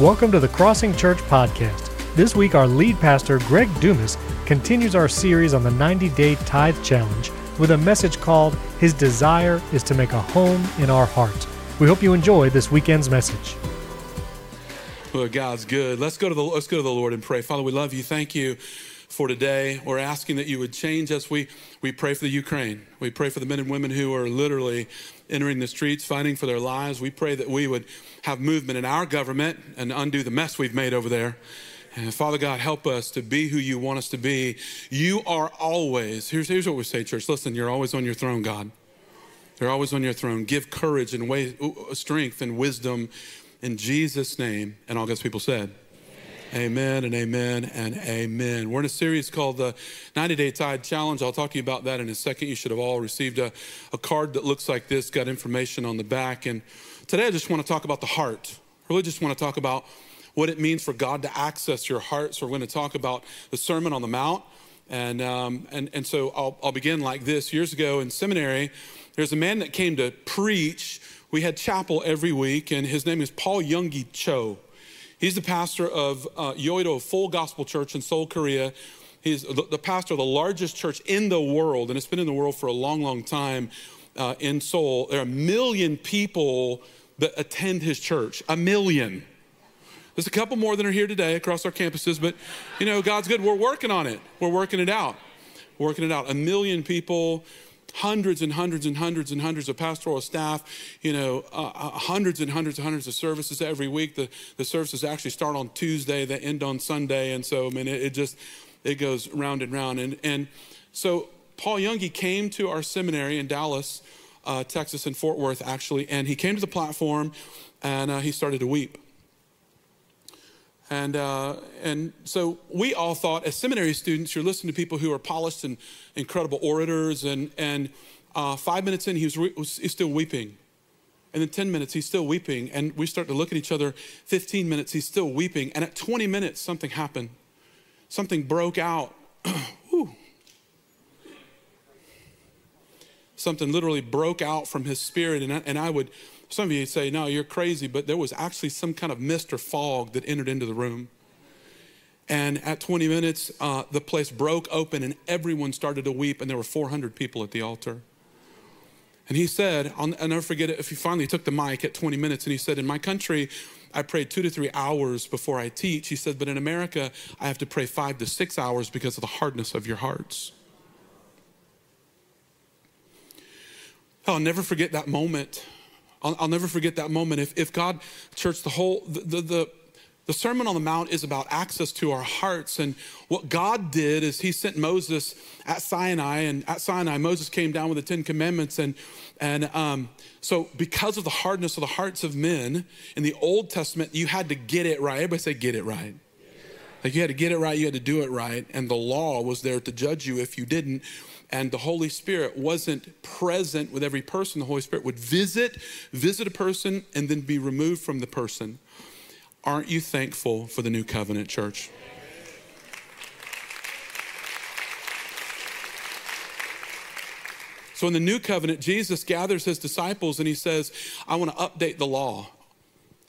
Welcome to the Crossing Church Podcast. This week, our lead pastor, Greg Dumas, continues our series on the 90 Day Tithe Challenge with a message called His Desire is to Make a Home in Our Heart. We hope you enjoy this weekend's message. Well, God's good. Let's go to the let's go to the Lord and pray. Father, we love you. Thank you for today. We're asking that you would change us. We we pray for the Ukraine. We pray for the men and women who are literally entering the streets, fighting for their lives. We pray that we would have movement in our government and undo the mess we've made over there. And Father God, help us to be who you want us to be. You are always, here's, here's what we say, church. Listen, you're always on your throne, God. You're always on your throne. Give courage and way, strength and wisdom in Jesus' name. And all God's people said, Amen and amen and amen. We're in a series called the 90 Day Tithe Challenge. I'll talk to you about that in a second. You should have all received a, a card that looks like this, got information on the back. And today I just want to talk about the heart. I really just want to talk about what it means for God to access your heart. So we're going to talk about the Sermon on the Mount. And, um, and, and so I'll, I'll begin like this. Years ago in seminary, there's a man that came to preach. We had chapel every week, and his name is Paul Yonggi Cho. He's the pastor of uh, Yoido Full Gospel Church in Seoul, Korea. He's the, the, pastor of the largest church in the world, and it's been in the world for a long, long time uh, in Seoul. There are a million people that attend his church. A million. There's a couple more than are here today across our campuses, but you know, God's good. We're working on it. We're working it out. Working it out. A million people hundreds and hundreds and hundreds and hundreds of pastoral staff, you know, uh, uh, hundreds and hundreds and hundreds of services every week. The, the services actually start on Tuesday, they end on Sunday. And so, I mean, it, it just, it goes round and round. And, and so Paul Yonggi came to our seminary in Dallas, uh, Texas, in Fort Worth, actually, and he came to the platform and uh, he started to weep. And, uh, and so we all thought, as seminary students, you're listening to people who are polished and incredible orators. And, and uh, five minutes in, he was, re- was he's still weeping. And then 10 minutes, he's still weeping. And we start to look at each other. 15 minutes, he's still weeping. And at 20 minutes, something happened. Something broke out. something literally broke out from his spirit. And I, and I would some of you say, no, you're crazy, but there was actually some kind of mist or fog that entered into the room. And at 20 minutes, uh, the place broke open and everyone started to weep, and there were 400 people at the altar. And he said, I'll, I'll never forget it, if he finally took the mic at 20 minutes, and he said, In my country, I pray two to three hours before I teach. He said, But in America, I have to pray five to six hours because of the hardness of your hearts. I'll never forget that moment I'll, I'll never forget that moment. If, if God, church, the whole, the, the, the the Sermon on the Mount is about access to our hearts. And what God did is He sent Moses at Sinai, and at Sinai, Moses came down with the Ten Commandments. And, and um, so, because of the hardness of the hearts of men in the Old Testament, you had to get it right. Everybody say, get it right. Like you had to get it right, you had to do it right. And the law was there to judge you if you didn't and the Holy Spirit wasn't present with every person. The Holy Spirit would visit, visit a person, and then be removed from the person. Aren't you thankful for the new covenant, church? So in the new covenant, Jesus gathers his disciples and he says, I want to update the law.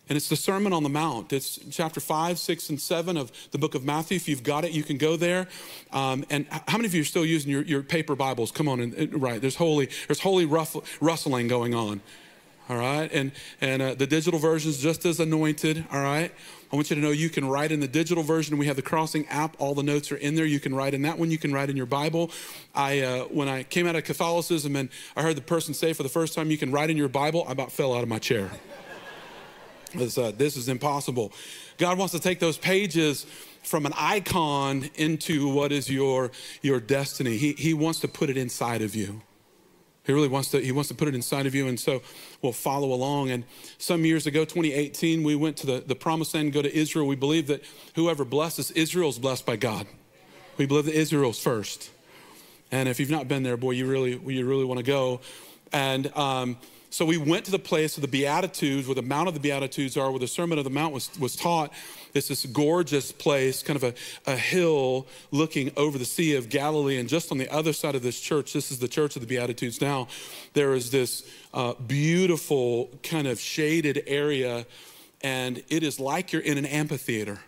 And it's the Sermon on the Mount. It's chapter 5, 6, and 7 of the book of Matthew. If you've got it, you can go there. Um, and how many of you are still using your, your paper Bibles? Come on, and, right. There's holy, there's holy rustling going on. All right. And, and uh, the digital version is just as anointed. All right. I want you to know you can write in the digital version. We have the Crossing app. All the notes are in there. You can write in that one. You can write in your Bible. I, uh, when I came out of Catholicism and I heard the person say for the first time, you can write in your Bible, I about fell out of my chair. This, uh, this is impossible. God wants to take those pages from an icon into what is your, your destiny. He, he wants to put it inside of you. He really wants to, he wants to put it inside of you. And so we'll follow along. And some years ago, 2018, we went to the, the promised land, go to Israel. We believe that whoever blesses Israel is blessed by God. We believe that Israel's first. And if you've not been there, boy, you really, you really want to go. And um, so we went to the place of the Beatitudes, where the Mount of the Beatitudes are, where the Sermon of the Mount was, was taught. It's this gorgeous place, kind of a, a hill looking over the Sea of Galilee. And just on the other side of this church, this is the Church of the Beatitudes now, there is this uh, beautiful, kind of shaded area and it is like you're in an amphitheater.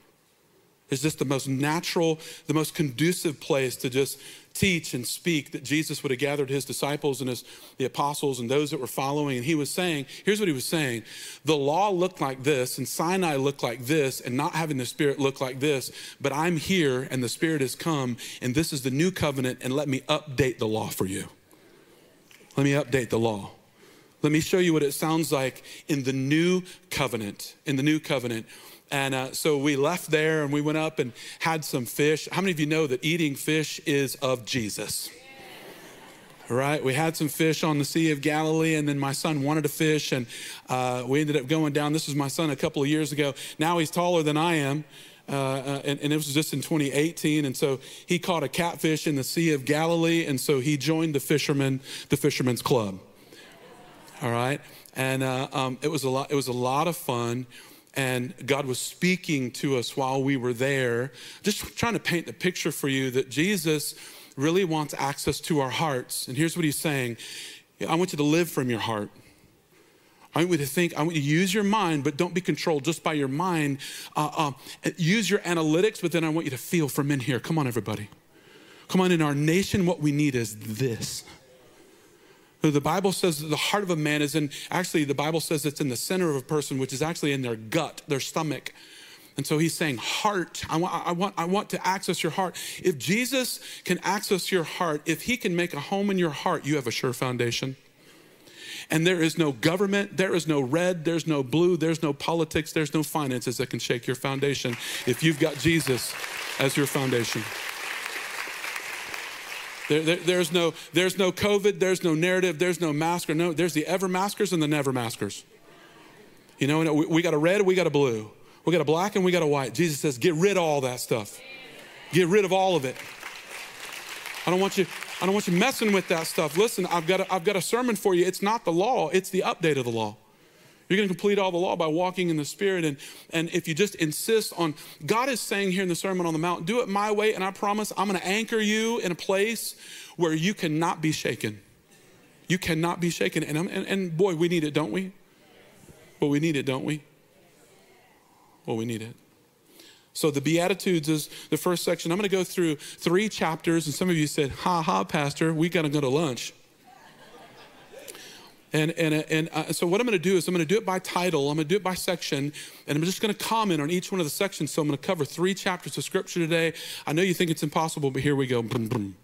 It's just the most natural, the most conducive place to just teach and speak that Jesus would have gathered his disciples and his the apostles and those that were following. And he was saying, here's what he was saying: the law looked like this, and Sinai looked like this, and not having the Spirit looked like this. But I'm here, and the Spirit has come, and this is the new covenant, and let me update the law for you. Let me update the law. Let me show you what it sounds like in the new covenant. In the new covenant. And uh, so we left there and we went up and had some fish. How many of you know that eating fish is of Jesus? Right? We had some fish on the Sea of Galilee, and then my son wanted to fish, and uh, we ended up going down. This was my son a couple of years ago. Now he's taller than I am. Uh, uh, and, and, it was just in 2018. And so he caught a catfish in the Sea of Galilee, and so he joined the fishermen, the Fishermen's Club. All right, and uh, um, it was a lot. It was a lot of fun and God was speaking to us while we were there. Just trying to paint the picture for you that Jesus really wants access to our hearts. And here's what he's saying I want you to live from your heart. I want you to think, I want you to use your mind, but don't be controlled just by your mind. Uh, uh, use your analytics, but then I want you to feel from in here. Come on, everybody. Come on, in our nation, what we need is this. The Bible says that the heart of a man is in, actually, the Bible says it's in the center of a person, which is actually in their gut, their stomach. And so he's saying, heart, I want, I, want, I want to access your heart. If Jesus can access your heart, if he can make a home in your heart, you have a sure foundation. And there is no government, there is no red, there's no blue, there's no politics, there's no finances that can shake your foundation if you've got Jesus as your foundation. There, there, there's, no, there's no COVID, there's no narrative, there's no masker. No, there's the ever maskers and the never maskers. You know, we, we got a red, we got a blue. We got a black and we got a white. Jesus says, get rid of all that stuff. Get rid of all of it. I don't want you, I don't want you messing with that stuff. Listen, I've got a, I've got a sermon for you. It's not the law, it's the update of the law. You're going to complete all the law by walking in the Spirit. And, and if you just insist on, God is saying here in the Sermon on the Mount, do it my way, and I promise I'm going to anchor you in a place where you cannot be shaken. You cannot be shaken. And, and, and boy, we need it, don't we? Well, we need it, don't we? Well, we need it. So the Beatitudes is the first section. I'm going to go through three chapters, and some of you said, "Ha ha, Pastor, we got to go to lunch." And, and, and uh, so what I'm going to do is I'm going to do it by title, I'm going to do it by section, and I'm just going to comment on each one of the sections. So I'm going to cover three chapters of scripture today. I know you think it's impossible, but here we go. Boom, boom.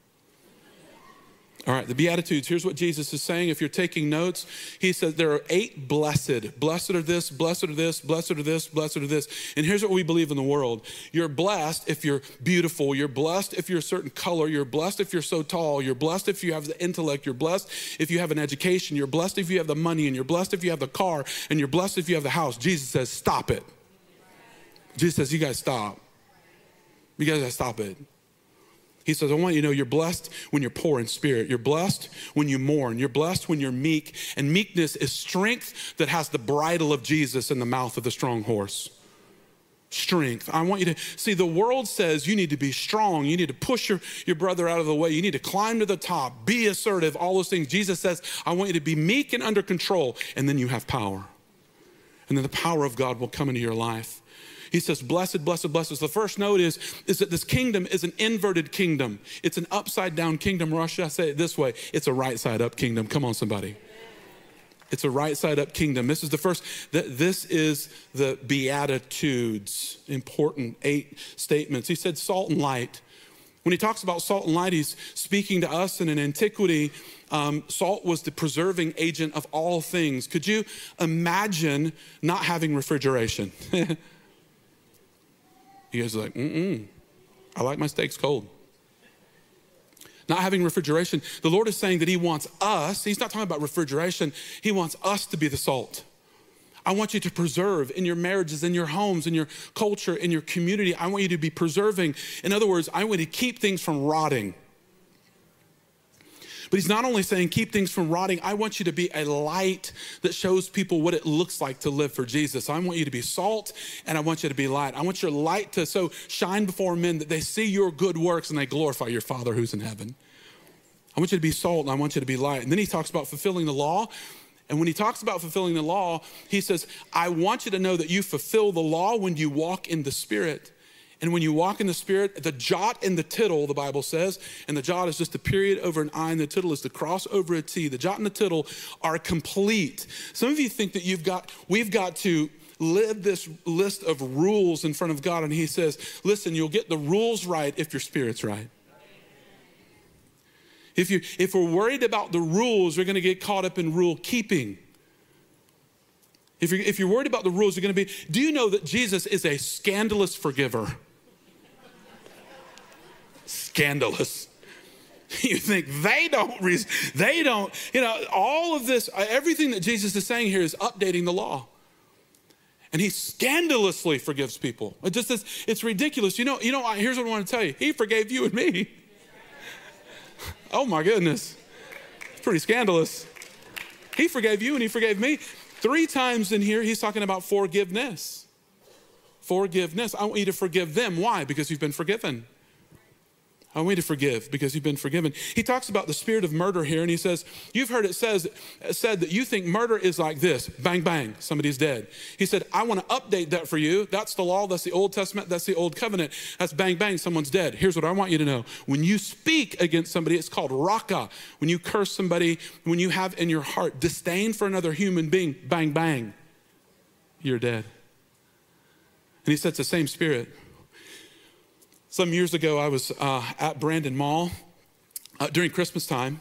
All right, the Beatitudes. Here's what Jesus is saying. If you're taking notes, he says there are eight blessed. Blessed are this, blessed are this, blessed are this, blessed are this. And here's what we believe in the world you're blessed if you're beautiful. You're blessed if you're a certain color. You're blessed if you're so tall. You're blessed if you have the intellect. You're blessed if you have an education. You're blessed if you have the money. And you're blessed if you have the car. And you're blessed if you have the house. Jesus says, stop it. Jesus says, you guys stop. You guys stop it. He says, I want you to know you're blessed when you're poor in spirit. You're blessed when you mourn. You're blessed when you're meek. And meekness is strength that has the bridle of Jesus in the mouth of the strong horse. Strength. I want you to see the world says you need to be strong. You need to push your, your brother out of the way. You need to climb to the top, be assertive, all those things. Jesus says, I want you to be meek and under control, and then you have power. And then the power of God will come into your life. He says, Blessed, blessed, blessed. the first note is, is that this kingdom is an inverted kingdom. It's an upside down kingdom. Or should I say it this way? It's a right side up kingdom. Come on, somebody. It's a right side up kingdom. This is the first, this is the Beatitudes, important eight statements. He said, salt and light. When he talks about salt and light, he's speaking to us in an antiquity. Um, salt was the preserving agent of all things. Could you imagine not having refrigeration? You guys are like, mm-mm. I like my steaks cold. Not having refrigeration. The Lord is saying that He wants us, He's not talking about refrigeration, He wants us to be the salt. I want you to preserve in your marriages, in your homes, in your culture, in your community. I want you to be preserving. In other words, I want to keep things from rotting. But he's not only saying keep things from rotting, I want you to be a light that shows people what it looks like to live for Jesus. I want you to be salt and I want you to be light. I want your light to so shine before men that they see your good works and they glorify your Father who's in heaven. I want you to be salt and I want you to be light. And then he talks about fulfilling the law. And when he talks about fulfilling the law, he says, I want you to know that you fulfill the law when you walk in the Spirit. And when you walk in the Spirit, the jot and the tittle, the Bible says, and the jot is just a period over an I, and the tittle is the cross over a T. The jot and the tittle are complete. Some of you think that you've got, we've got to live this list of rules in front of God. And He says, listen, you'll get the rules right if your spirit's right. If, you, if we're worried about the rules, we're going to get caught up in rule keeping. If you're, if you're worried about the rules, you're going to be. Do you know that Jesus is a scandalous forgiver? Scandalous. You think they don't, they don't, you know, all of this, everything that Jesus is saying here is updating the law. And he scandalously forgives people. It just is, it's ridiculous. You know, you know, here's what I want to tell you. He forgave you and me. Oh my goodness. It's pretty scandalous. He forgave you and he forgave me. Three times in here, he's talking about forgiveness. Forgiveness. I want you to forgive them. Why? Because you've been forgiven. I want you to forgive because you've been forgiven. He talks about the spirit of murder here, and he says, You've heard it says, said that you think murder is like this bang, bang, somebody's dead. He said, I want to update that for you. That's the law, that's the Old Testament, that's the Old Covenant. That's bang, bang, someone's dead. Here's what I want you to know when you speak against somebody, it's called raka. When you curse somebody, when you have in your heart disdain for another human being, bang, bang, you're dead. And he said, It's the same spirit. Some years ago, I was uh, at Brandon Mall uh, during Christmas time.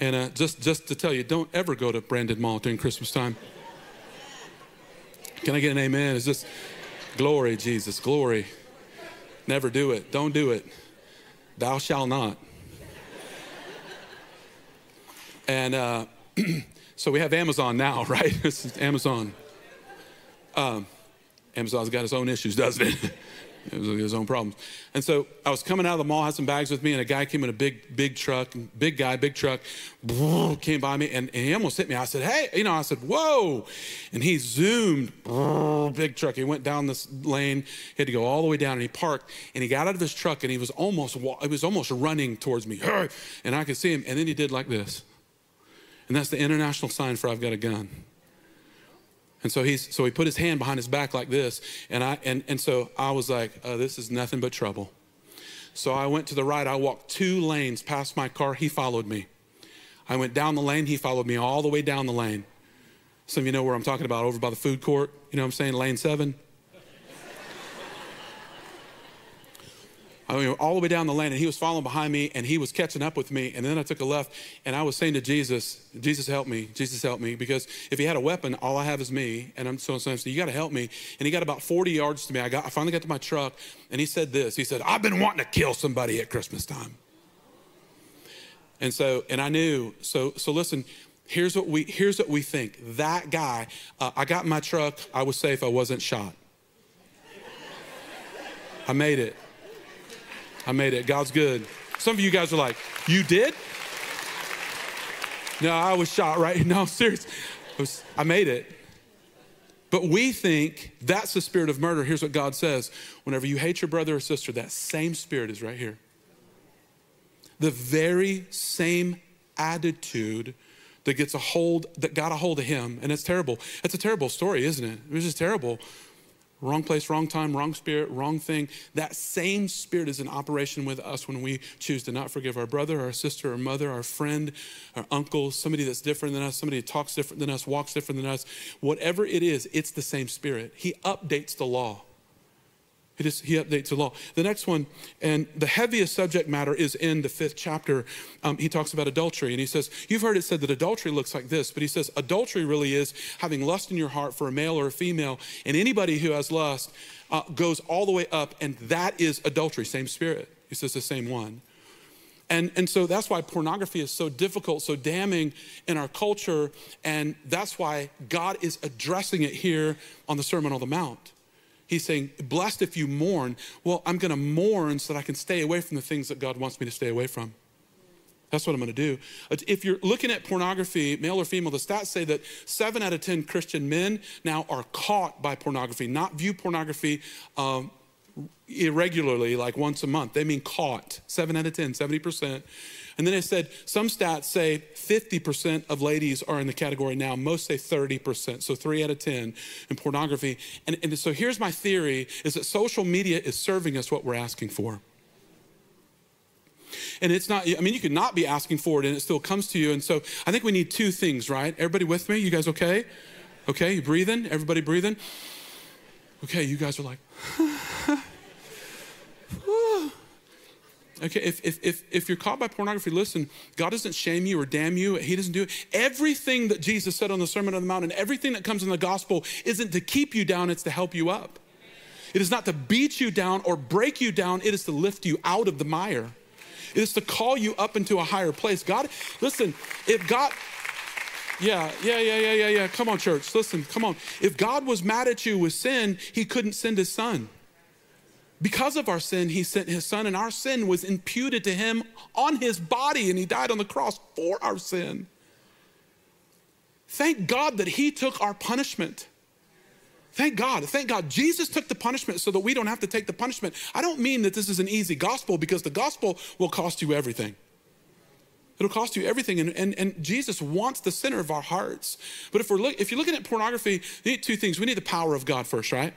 And uh, just, just to tell you, don't ever go to Brandon Mall during Christmas time. Can I get an amen? Is this glory, Jesus, glory? Never do it. Don't do it. Thou shalt not. And uh, so we have Amazon now, right? this is Amazon. Um, Amazon's got its own issues, doesn't it? It was his own problems. And so I was coming out of the mall, had some bags with me, and a guy came in a big, big truck, big guy, big truck, came by me, and, and he almost hit me. I said, hey, you know, I said, whoa. And he zoomed, big truck. He went down this lane, he had to go all the way down, and he parked, and he got out of his truck, and he was almost, he was almost running towards me. And I could see him, and then he did like this. And that's the international sign for I've got a gun. And so he's so he put his hand behind his back like this, and I and and so I was like, oh, this is nothing but trouble. So I went to the right. I walked two lanes past my car. He followed me. I went down the lane. He followed me all the way down the lane. Some of you know where I'm talking about, over by the food court. You know what I'm saying? Lane seven. I mean, all the way down the lane, and he was following behind me, and he was catching up with me. And then I took a left, and I was saying to Jesus, "Jesus, help me! Jesus, help me!" Because if he had a weapon, all I have is me, and I'm so so. So you got to help me. And he got about 40 yards to me. I got, I finally got to my truck, and he said this. He said, "I've been wanting to kill somebody at Christmas time." And so, and I knew. So, so listen. Here's what we here's what we think. That guy, uh, I got my truck. I was safe. I wasn't shot. I made it. I made it. God's good. Some of you guys are like, You did? No, I was shot, right? No, serious. I, was, I made it. But we think that's the spirit of murder. Here's what God says whenever you hate your brother or sister, that same spirit is right here. The very same attitude that gets a hold, that got a hold of him. And it's terrible. It's a terrible story, isn't it? It was just terrible. Wrong place, wrong time, wrong spirit, wrong thing. That same spirit is in operation with us when we choose to not forgive our brother, our sister, our mother, our friend, our uncle, somebody that's different than us, somebody that talks different than us, walks different than us. Whatever it is, it's the same spirit. He updates the law. He, he updates the law. The next one, and the heaviest subject matter is in the fifth chapter. Um, he talks about adultery, and he says, You've heard it said that adultery looks like this, but he says, Adultery really is having lust in your heart for a male or a female, and anybody who has lust uh, goes all the way up, and that is adultery, same spirit. He says, The same one. And, and so that's why pornography is so difficult, so damning in our culture. And that's why God is addressing it here on the Sermon on the Mount. He's saying, Blessed if you mourn. Well, I'm going to mourn so that I can stay away from the things that God wants me to stay away from. That's what I'm going to do. If you're looking at pornography, male or female, the stats say that seven out of 10 Christian men now are caught by pornography, not view pornography um, irregularly, like once a month. They mean caught, seven out of 10, 70%. And then it said some stats say 50% of ladies are in the category now, most say 30%, so three out of 10 in pornography. And, and so here's my theory is that social media is serving us what we're asking for. And it's not, I mean, you could not be asking for it and it still comes to you. And so I think we need two things, right? Everybody with me? You guys okay? Okay, you breathing? Everybody breathing? Okay, you guys are like, Okay, if, if, if, if you're caught by pornography, listen, God doesn't shame you or damn you. He doesn't do it. Everything that Jesus said on the Sermon on the Mount and everything that comes in the gospel isn't to keep you down, it's to help you up. It is not to beat you down or break you down, it is to lift you out of the mire. It is to call you up into a higher place. God, listen, if God, yeah, yeah, yeah, yeah, yeah, yeah. Come on, church. Listen, come on. If God was mad at you with sin, he couldn't send his son. Because of our sin, he sent his son, and our sin was imputed to him on his body, and he died on the cross for our sin. Thank God that he took our punishment. Thank God. Thank God. Jesus took the punishment so that we don't have to take the punishment. I don't mean that this is an easy gospel because the gospel will cost you everything. It'll cost you everything. And, and, and Jesus wants the center of our hearts. But if we're look, if you're looking at pornography, you need two things. We need the power of God first, right?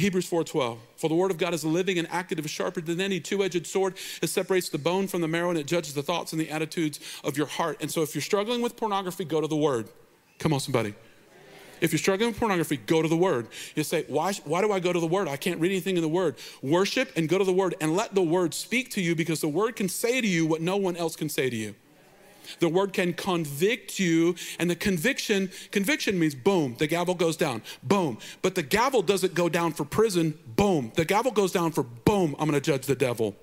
Hebrews 4:12. For the word of God is living and active, sharper than any two-edged sword. It separates the bone from the marrow and it judges the thoughts and the attitudes of your heart. And so if you're struggling with pornography, go to the word. Come on, somebody. If you're struggling with pornography, go to the Word. You say, why, why do I go to the Word? I can't read anything in the Word. Worship and go to the Word and let the Word speak to you because the Word can say to you what no one else can say to you. The word can convict you, and the conviction, conviction means boom, the gavel goes down, boom. But the gavel doesn't go down for prison, boom. The gavel goes down for boom, I'm gonna judge the devil.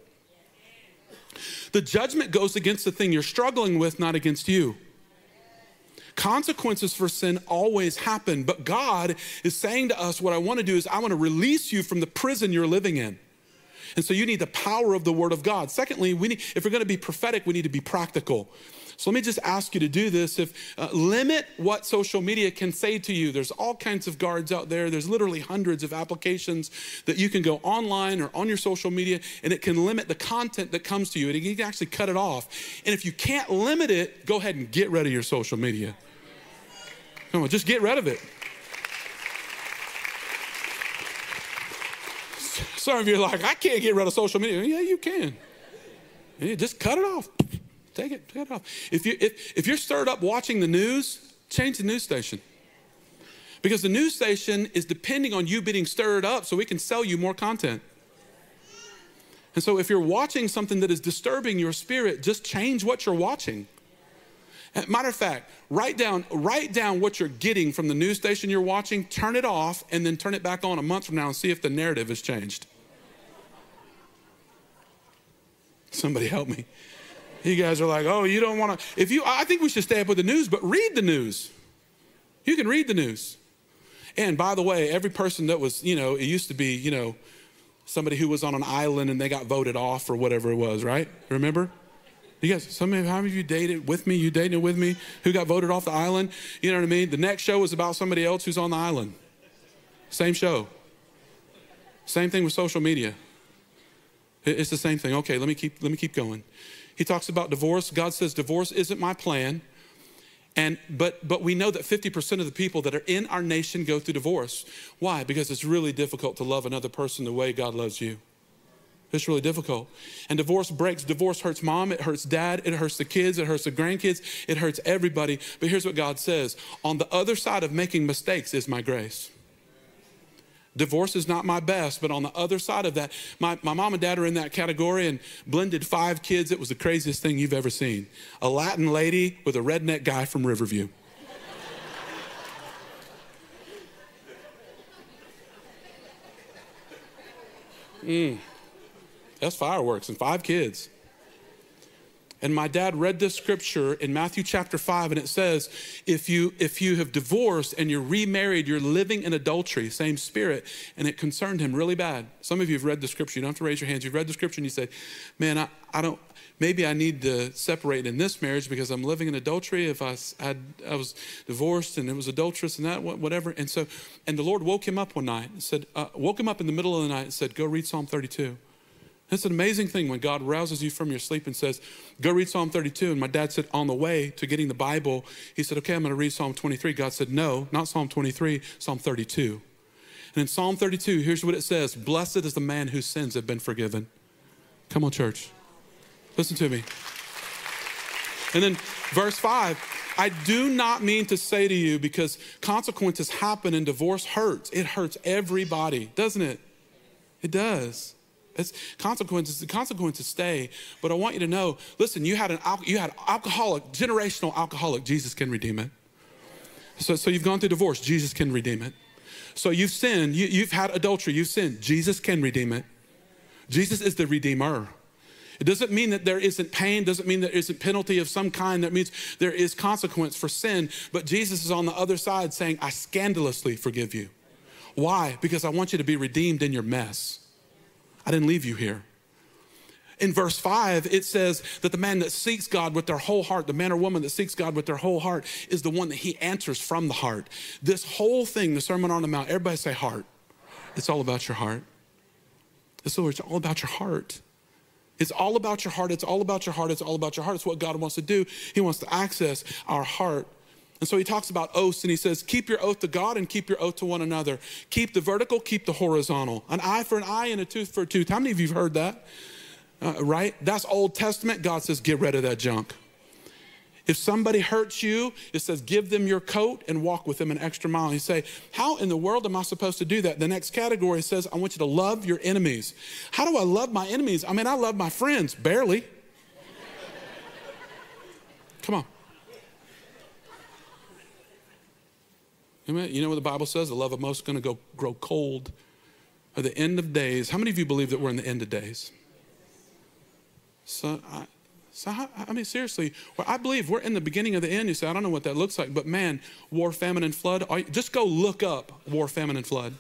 The judgment goes against the thing you're struggling with, not against you. Consequences for sin always happen, but God is saying to us, What I wanna do is, I wanna release you from the prison you're living in. And so you need the power of the Word of God. Secondly, we need, if we're gonna be prophetic, we need to be practical. So let me just ask you to do this. If uh, limit what social media can say to you. There's all kinds of guards out there. There's literally hundreds of applications that you can go online or on your social media, and it can limit the content that comes to you. And you can actually cut it off. And if you can't limit it, go ahead and get rid of your social media. Come on, just get rid of it. Some of you are like, I can't get rid of social media. Yeah, you can. Yeah, just cut it off. Take it, take it off. If, you, if, if you're stirred up watching the news, change the news station. Because the news station is depending on you being stirred up so we can sell you more content. And so if you're watching something that is disturbing your spirit, just change what you're watching. Matter of fact, write down, write down what you're getting from the news station you're watching, turn it off, and then turn it back on a month from now and see if the narrative has changed. Somebody help me. You guys are like, oh, you don't want to. If you, I think we should stay up with the news, but read the news. You can read the news. And by the way, every person that was, you know, it used to be, you know, somebody who was on an island and they got voted off or whatever it was, right? Remember? You guys, some of how many of you dated with me? You dated with me? Who got voted off the island? You know what I mean? The next show was about somebody else who's on the island. Same show. Same thing with social media. It's the same thing. Okay, let me keep let me keep going. He talks about divorce. God says divorce isn't my plan. And but but we know that 50% of the people that are in our nation go through divorce. Why? Because it's really difficult to love another person the way God loves you. It's really difficult. And divorce breaks. Divorce hurts mom, it hurts dad, it hurts the kids, it hurts the grandkids, it hurts everybody. But here's what God says On the other side of making mistakes is my grace. Divorce is not my best, but on the other side of that, my, my mom and dad are in that category and blended five kids. It was the craziest thing you've ever seen. A Latin lady with a redneck guy from Riverview. Mm. That's fireworks and five kids. And my dad read this scripture in Matthew chapter 5, and it says, if you, if you have divorced and you're remarried, you're living in adultery, same spirit, and it concerned him really bad. Some of you have read the scripture. You don't have to raise your hands. You've read the scripture and you say, Man, I, I don't, maybe I need to separate in this marriage because I'm living in adultery. If I had, I was divorced and it was adulterous and that, whatever. And so, and the Lord woke him up one night and said, uh, woke him up in the middle of the night and said, go read Psalm 32. It's an amazing thing when God rouses you from your sleep and says, Go read Psalm 32. And my dad said, On the way to getting the Bible, he said, Okay, I'm going to read Psalm 23. God said, No, not Psalm 23, Psalm 32. And in Psalm 32, here's what it says Blessed is the man whose sins have been forgiven. Come on, church. Listen to me. And then verse 5 I do not mean to say to you because consequences happen and divorce hurts. It hurts everybody, doesn't it? It does. It's consequences. The consequences stay. But I want you to know. Listen, you had an you had alcoholic, generational alcoholic. Jesus can redeem it. So, so you've gone through divorce. Jesus can redeem it. So you've sinned. You, you've had adultery. You've sinned. Jesus can redeem it. Jesus is the redeemer. It doesn't mean that there isn't pain, doesn't mean there isn't penalty of some kind. That means there is consequence for sin. But Jesus is on the other side saying, I scandalously forgive you. Why? Because I want you to be redeemed in your mess. I didn't leave you here. In verse 5, it says that the man that seeks God with their whole heart, the man or woman that seeks God with their whole heart, is the one that he answers from the heart. This whole thing, the Sermon on the Mount, everybody say heart. It's all about your heart. It's all about your heart. It's all about your heart. It's all about your heart. It's all about your heart. It's what God wants to do. He wants to access our heart. And so he talks about oaths and he says, Keep your oath to God and keep your oath to one another. Keep the vertical, keep the horizontal. An eye for an eye and a tooth for a tooth. How many of you have heard that? Uh, right? That's Old Testament. God says, Get rid of that junk. If somebody hurts you, it says, give them your coat and walk with them an extra mile. And you say, how in the world am I supposed to do that? The next category says, I want you to love your enemies. How do I love my enemies? I mean, I love my friends, barely. Come on. You know what the Bible says? The love of most is going to go grow cold at the end of days. How many of you believe that we're in the end of days? So, I, so I, I mean, seriously, well, I believe we're in the beginning of the end. You say, I don't know what that looks like, but man, war, famine, and flood. just go look up war, famine, and flood.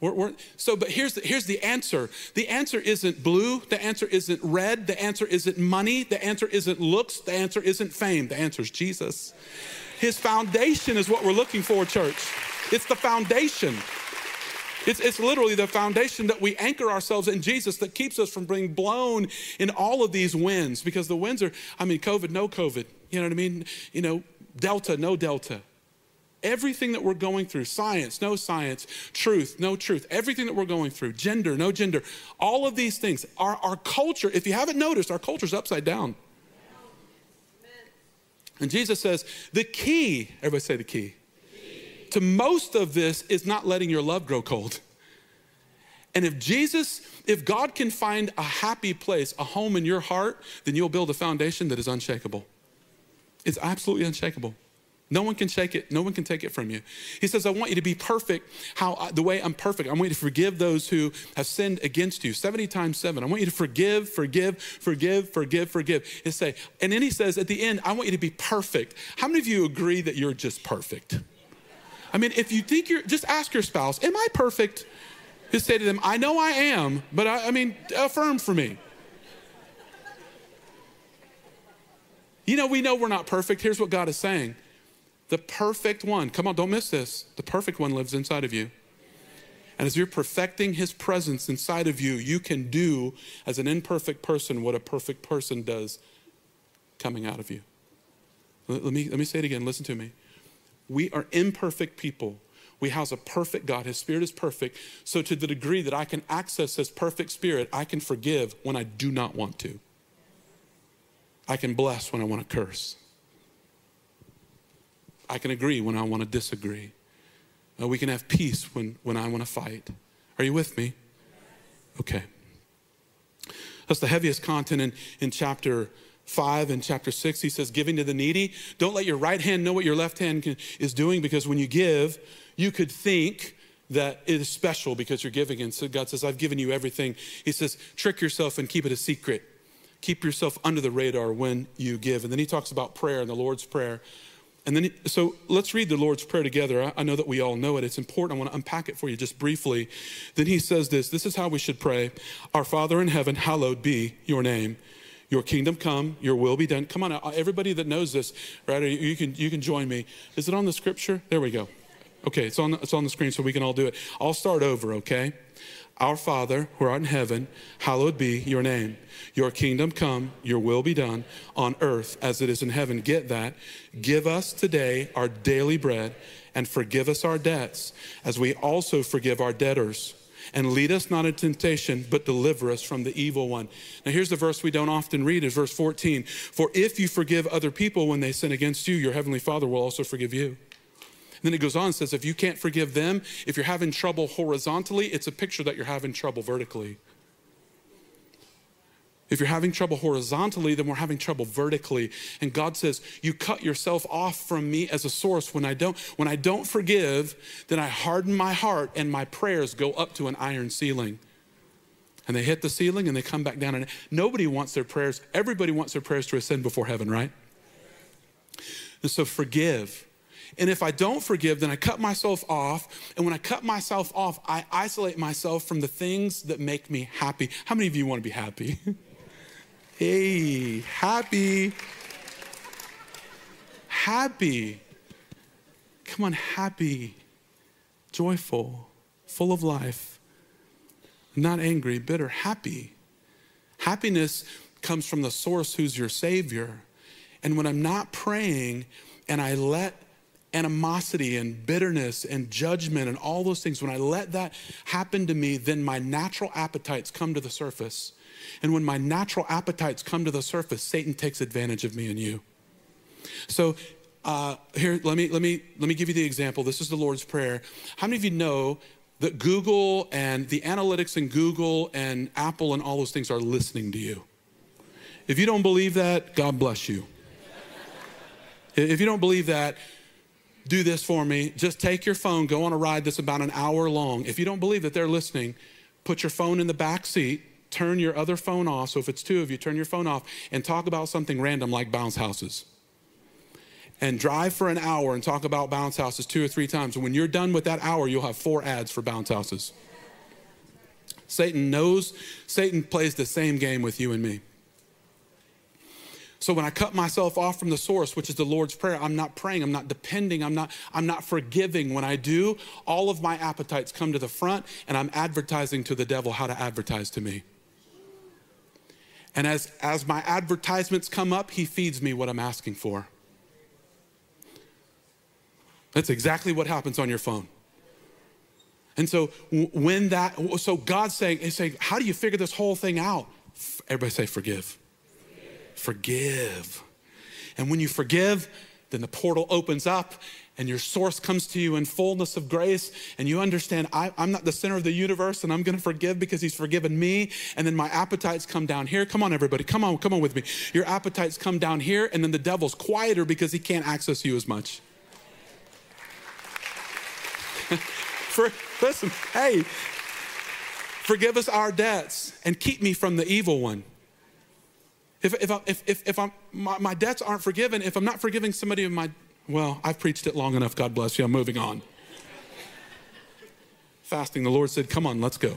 We're, we're, so, but here's the, here's the answer. The answer isn't blue. The answer isn't red. The answer isn't money. The answer isn't looks. The answer isn't fame. The answer is Jesus. His foundation is what we're looking for, church. It's the foundation. It's, it's literally the foundation that we anchor ourselves in Jesus that keeps us from being blown in all of these winds because the winds are, I mean, COVID, no COVID. You know what I mean? You know, Delta, no Delta. Everything that we're going through, science, no science, truth, no truth, everything that we're going through, gender, no gender, all of these things, our, our culture, if you haven't noticed, our culture's upside down. And Jesus says, the key, everybody say the key, key, to most of this is not letting your love grow cold. And if Jesus, if God can find a happy place, a home in your heart, then you'll build a foundation that is unshakable. It's absolutely unshakable. No one can shake it. No one can take it from you. He says, I want you to be perfect how the way I'm perfect. I want you to forgive those who have sinned against you 70 times seven. I want you to forgive, forgive, forgive, forgive, forgive. He say, and then he says at the end, I want you to be perfect. How many of you agree that you're just perfect? I mean, if you think you're, just ask your spouse, Am I perfect? Just say to them, I know I am, but I, I mean, affirm for me. You know, we know we're not perfect. Here's what God is saying the perfect one, come on, don't miss this. The perfect one lives inside of you. And as you're perfecting his presence inside of you, you can do as an imperfect person what a perfect person does coming out of you. Let me, let me say it again. Listen to me. We are imperfect people. We house a perfect God. His spirit is perfect. So, to the degree that I can access his perfect spirit, I can forgive when I do not want to. I can bless when I want to curse. I can agree when I want to disagree. Uh, we can have peace when, when I want to fight. Are you with me? Okay. That's the heaviest content in, in chapter 5 and chapter 6. He says, giving to the needy. Don't let your right hand know what your left hand can, is doing because when you give, you could think that it is special because you're giving. And so God says, I've given you everything. He says, trick yourself and keep it a secret. Keep yourself under the radar when you give. And then he talks about prayer and the Lord's Prayer. And then, so let's read the Lord's Prayer together. I know that we all know it. It's important. I want to unpack it for you just briefly. Then he says this this is how we should pray Our Father in heaven, hallowed be your name. Your kingdom come, your will be done. Come on, uh, everybody that knows this, right? You can you can join me. Is it on the scripture? There we go. Okay, it's on it's on the screen so we can all do it. I'll start over, okay? Our Father, who art in heaven, hallowed be your name. Your kingdom come, your will be done on earth as it is in heaven. Get that. Give us today our daily bread and forgive us our debts as we also forgive our debtors. And lead us not into temptation, but deliver us from the evil one. Now, here's the verse we don't often read is verse 14. For if you forgive other people when they sin against you, your heavenly Father will also forgive you. Then it goes on and says, if you can't forgive them, if you're having trouble horizontally, it's a picture that you're having trouble vertically. If you're having trouble horizontally, then we're having trouble vertically. And God says, "You cut yourself off from me as a source when I don't when I don't forgive, then I harden my heart and my prayers go up to an iron ceiling." And they hit the ceiling and they come back down and nobody wants their prayers, everybody wants their prayers to ascend before heaven, right? And so forgive. And if I don't forgive, then I cut myself off. And when I cut myself off, I isolate myself from the things that make me happy. How many of you want to be happy? hey, happy. Happy. Come on, happy, joyful, full of life, not angry, bitter, happy. Happiness comes from the source who's your Savior. And when I'm not praying and I let animosity and bitterness and judgment and all those things, when I let that happen to me, then my natural appetites come to the surface. And when my natural appetites come to the surface, Satan takes advantage of me and you. So uh, here, let me let me let me give you the example. This is the Lord's prayer. How many of you know that Google and the analytics in Google and Apple and all those things are listening to you? If you don't believe that, God bless you. If you don't believe that, do this for me. Just take your phone, go on a ride that's about an hour long. If you don't believe that they're listening, put your phone in the back seat, turn your other phone off. So if it's two of you, turn your phone off and talk about something random like bounce houses. And drive for an hour and talk about bounce houses two or three times. And when you're done with that hour, you'll have four ads for bounce houses. Satan knows, Satan plays the same game with you and me. So when I cut myself off from the source, which is the Lord's Prayer, I'm not praying, I'm not depending, I'm not, I'm not forgiving. When I do, all of my appetites come to the front and I'm advertising to the devil how to advertise to me. And as, as my advertisements come up, he feeds me what I'm asking for. That's exactly what happens on your phone. And so when that, so God's saying, He's saying, how do you figure this whole thing out? Everybody say, forgive forgive. And when you forgive, then the portal opens up and your source comes to you in fullness of grace and you understand I, am not the center of the universe and i'm going to forgive because he's forgiven me. And then my appetites come down here. Come on everybody. Come on come on with me. Your appetites come down here and then the devil's quieter because he can't access you as much. For, listen hey forgive us our debts and keep me from the evil one if, if, I, if, if, if I'm, my, my debts aren't forgiven, if I'm not forgiving somebody of my, well, I've preached it long enough. God bless you. I'm moving on. Fasting, the Lord said, come on, let's go.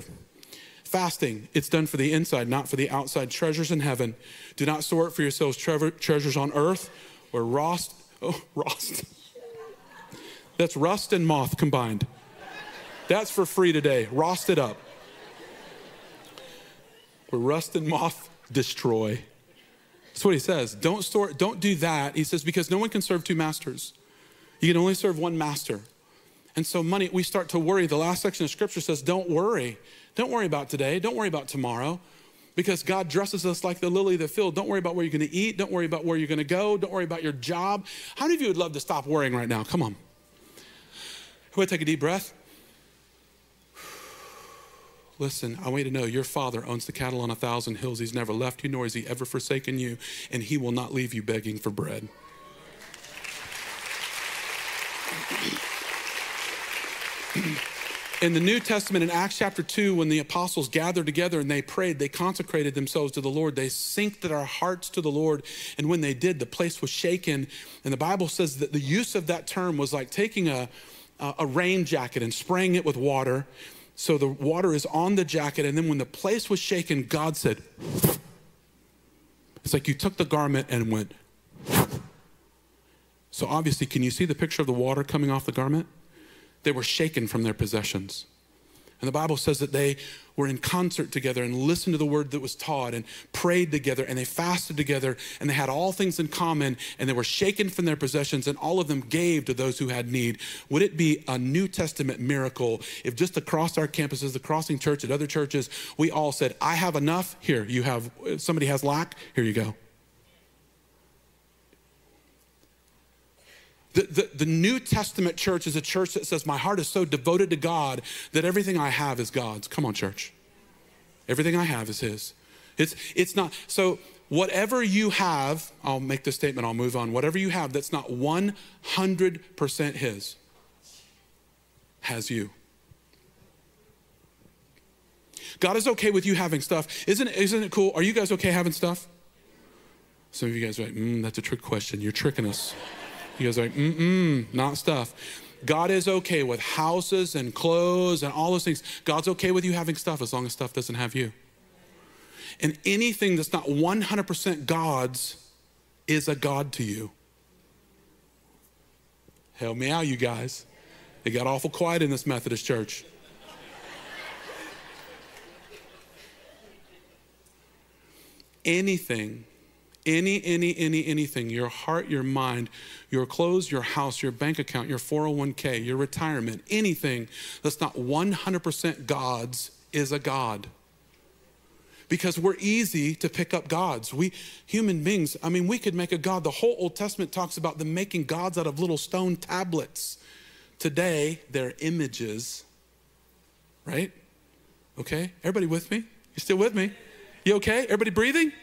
Fasting, it's done for the inside, not for the outside. Treasures in heaven. Do not store it for yourselves tre- treasures on earth where rust, oh, rust. That's rust and moth combined. That's for free today. Rost it up. Where rust and moth destroy. That's what he says. Don't store, don't do that. He says, because no one can serve two masters. You can only serve one master. And so, money, we start to worry. The last section of scripture says, don't worry. Don't worry about today. Don't worry about tomorrow. Because God dresses us like the lily of the field. Don't worry about where you're going to eat. Don't worry about where you're going to go. Don't worry about your job. How many of you would love to stop worrying right now? Come on. Who would take a deep breath? Listen, I want you to know your father owns the cattle on a thousand hills. He's never left you, nor has he ever forsaken you, and he will not leave you begging for bread. in the New Testament, in Acts chapter 2, when the apostles gathered together and they prayed, they consecrated themselves to the Lord. They synced their hearts to the Lord. And when they did, the place was shaken. And the Bible says that the use of that term was like taking a, a rain jacket and spraying it with water so the water is on the jacket, and then when the place was shaken, God said, It's like you took the garment and went. So obviously, can you see the picture of the water coming off the garment? They were shaken from their possessions. And the Bible says that they were in concert together and listened to the word that was taught and prayed together and they fasted together and they had all things in common and they were shaken from their possessions and all of them gave to those who had need. Would it be a New Testament miracle if just across our campuses, the Crossing Church, at other churches, we all said, I have enough. Here, you have, somebody has lack. Here you go. The, the, the, New Testament church is a church that says, My heart is so devoted to God that everything I have is God's. Come on, church. Everything I have is His. It's, it's not, so whatever you have, I'll make this statement, I'll move on. Whatever you have that's not 100% His has you. God is okay with you having stuff. Isn't, isn't it cool? Are you guys okay having stuff? Some of you guys are like, mm, that's a trick question. You're tricking us. Guys are like, mm-mm, not stuff. God is okay with houses and clothes and all those things. God's okay with you having stuff as long as stuff doesn't have you. And anything that's not 100% God's is a God to you. Help me out, you guys. It got awful quiet in this Methodist church. Anything any, any, any, anything, your heart, your mind, your clothes, your house, your bank account, your 401k, your retirement, anything that's not 100% God's is a God. Because we're easy to pick up gods. We human beings, I mean, we could make a God. The whole Old Testament talks about them making gods out of little stone tablets. Today, they're images, right? Okay? Everybody with me? You still with me? You okay? Everybody breathing?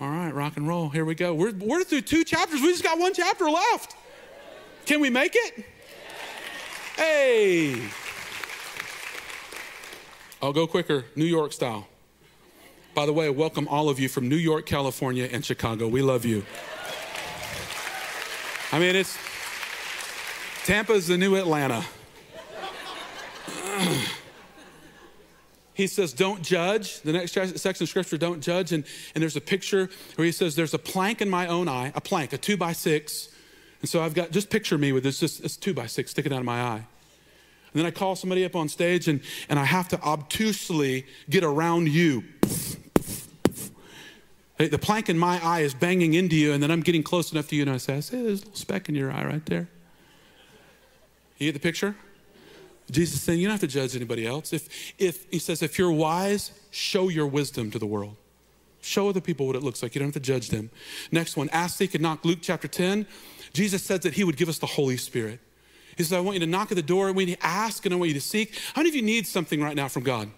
All right, rock and roll. Here we go. We're, we're through two chapters. We just got one chapter left. Can we make it? Hey. I'll go quicker, New York style. By the way, welcome all of you from New York, California, and Chicago. We love you. I mean, it's Tampa's the new Atlanta. he says, Don't judge. The next section of scripture, don't judge. And, and there's a picture where he says, There's a plank in my own eye, a plank, a two by six. And so I've got, just picture me with this, two by six sticking out of my eye. And then I call somebody up on stage and, and I have to obtusely get around you. The plank in my eye is banging into you, and then I'm getting close enough to you, and I say, I say, there's a little speck in your eye right there. You get the picture? Jesus saying, you don't have to judge anybody else. If, if he says, if you're wise, show your wisdom to the world. Show other people what it looks like. You don't have to judge them. Next one, ask, seek, and knock. Luke chapter 10. Jesus says that he would give us the Holy Spirit. He says, I want you to knock at the door, I want you to ask, and I want you to seek. How many of you need something right now from God?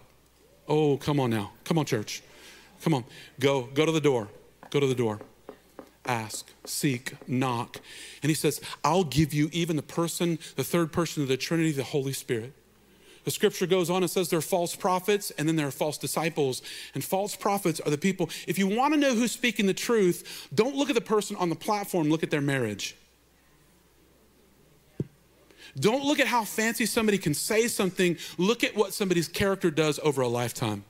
Oh, come on now. Come on, church. Come on. Go, go to the door. Go to the door ask, seek, knock. And he says, I'll give you even the person, the third person of the Trinity, the Holy Spirit. The scripture goes on and says there are false prophets and then there are false disciples. And false prophets are the people, if you want to know who's speaking the truth, don't look at the person on the platform, look at their marriage. Don't look at how fancy somebody can say something, look at what somebody's character does over a lifetime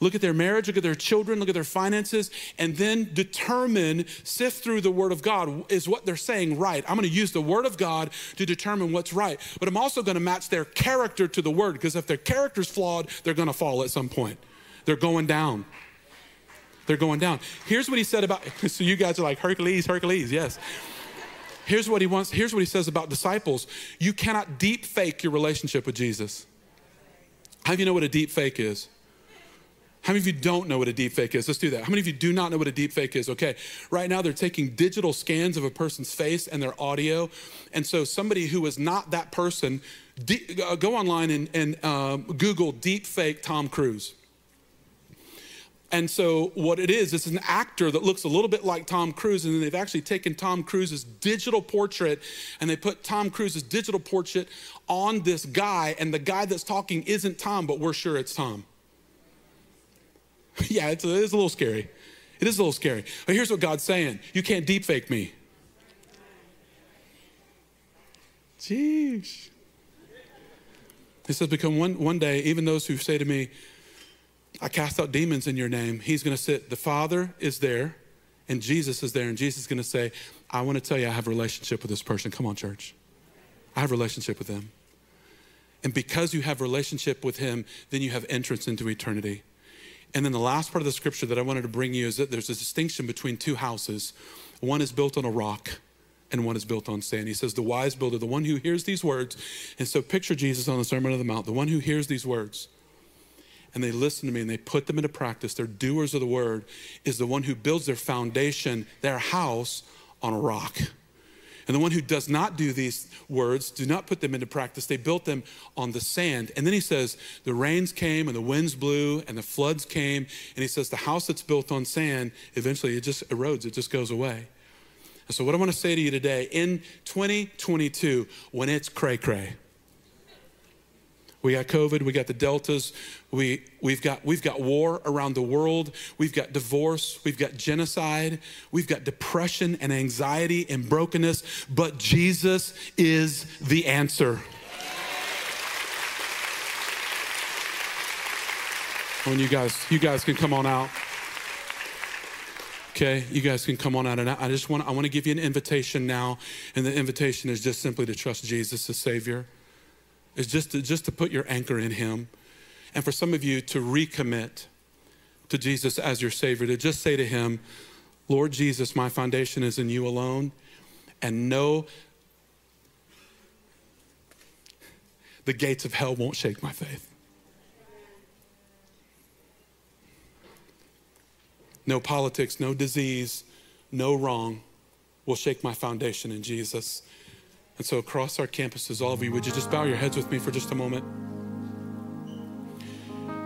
look at their marriage, look at their children, look at their finances, and then determine, sift through the Word of God. Is what they're saying right? I'm going to use the Word of God to determine what's right. But I'm also going to match their character to the Word because if their character's flawed, they're going to fall at some point. They're going down. They're going down. Here's what he said about, so you guys are like, Hercules, Hercules, yes. Here's what he wants, here's what he says about disciples. You cannot deep fake your relationship with Jesus. How do you know what a deep fake is? How many of you don't know what a deep fake is? Let's do that. How many of you do not know what a deep fake is? Okay, right now they're taking digital scans of a person's face and their audio. And so somebody who is not that person, uh, go online and, and um, Google deep fake Tom Cruise. And so what it is, it's an actor that looks a little bit like Tom Cruise, and then they've actually taken Tom Cruise's digital portrait and they put Tom Cruise's digital portrait on this guy, and the guy that's talking isn't Tom, but we're sure it's Tom. yeah, it's a, it's a little scary. It is a little scary. But here's what God's saying you can't deep fake me. Jeez. He says, Become one, one day, even those who say to me, I cast out demons in your name. He's going to sit, the Father is there, and Jesus is there, and Jesus is going to say, I want to tell you I have a relationship with this person. Come on, church. I have a relationship with him. And because you have relationship with him, then you have entrance into eternity. And then the last part of the scripture that I wanted to bring you is that there's a distinction between two houses. One is built on a rock and one is built on sand. He says, The wise builder, the one who hears these words. And so picture Jesus on the Sermon on the Mount, the one who hears these words and they listen to me and they put them into practice. They're doers of the word, is the one who builds their foundation, their house on a rock. And the one who does not do these words, do not put them into practice, they built them on the sand. And then he says, the rains came and the winds blew and the floods came. And he says, the house that's built on sand, eventually it just erodes, it just goes away. And so, what I want to say to you today in 2022, when it's cray cray, we got COVID, we got the deltas, we, we've, got, we've got war around the world, we've got divorce, we've got genocide, we've got depression and anxiety and brokenness, but Jesus is the answer. When you guys, you guys can come on out. Okay, you guys can come on out, and I just want I want to give you an invitation now, and the invitation is just simply to trust Jesus as Savior is just to, just to put your anchor in Him. And for some of you to recommit to Jesus as your Savior, to just say to Him, Lord Jesus, my foundation is in you alone. And know the gates of hell won't shake my faith. No politics, no disease, no wrong will shake my foundation in Jesus. And so, across our campuses, all of you, would you just bow your heads with me for just a moment?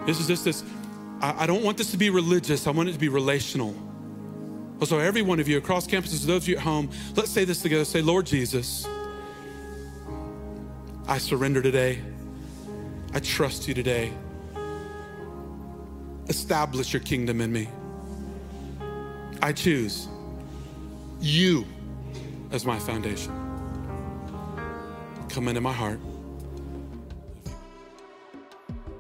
This is just this, I, I don't want this to be religious, I want it to be relational. So, every one of you across campuses, those of you at home, let's say this together. Say, Lord Jesus, I surrender today. I trust you today. Establish your kingdom in me. I choose you as my foundation come into my heart.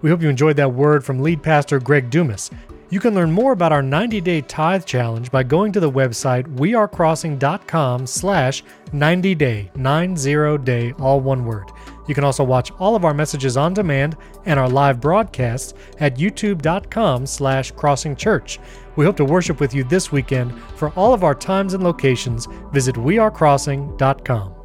We hope you enjoyed that word from lead pastor Greg Dumas. You can learn more about our 90-day tithe challenge by going to the website wearecrossing.com slash 90day, 90day, all one word. You can also watch all of our messages on demand and our live broadcasts at youtube.com slash crossingchurch. We hope to worship with you this weekend. For all of our times and locations, visit wearecrossing.com.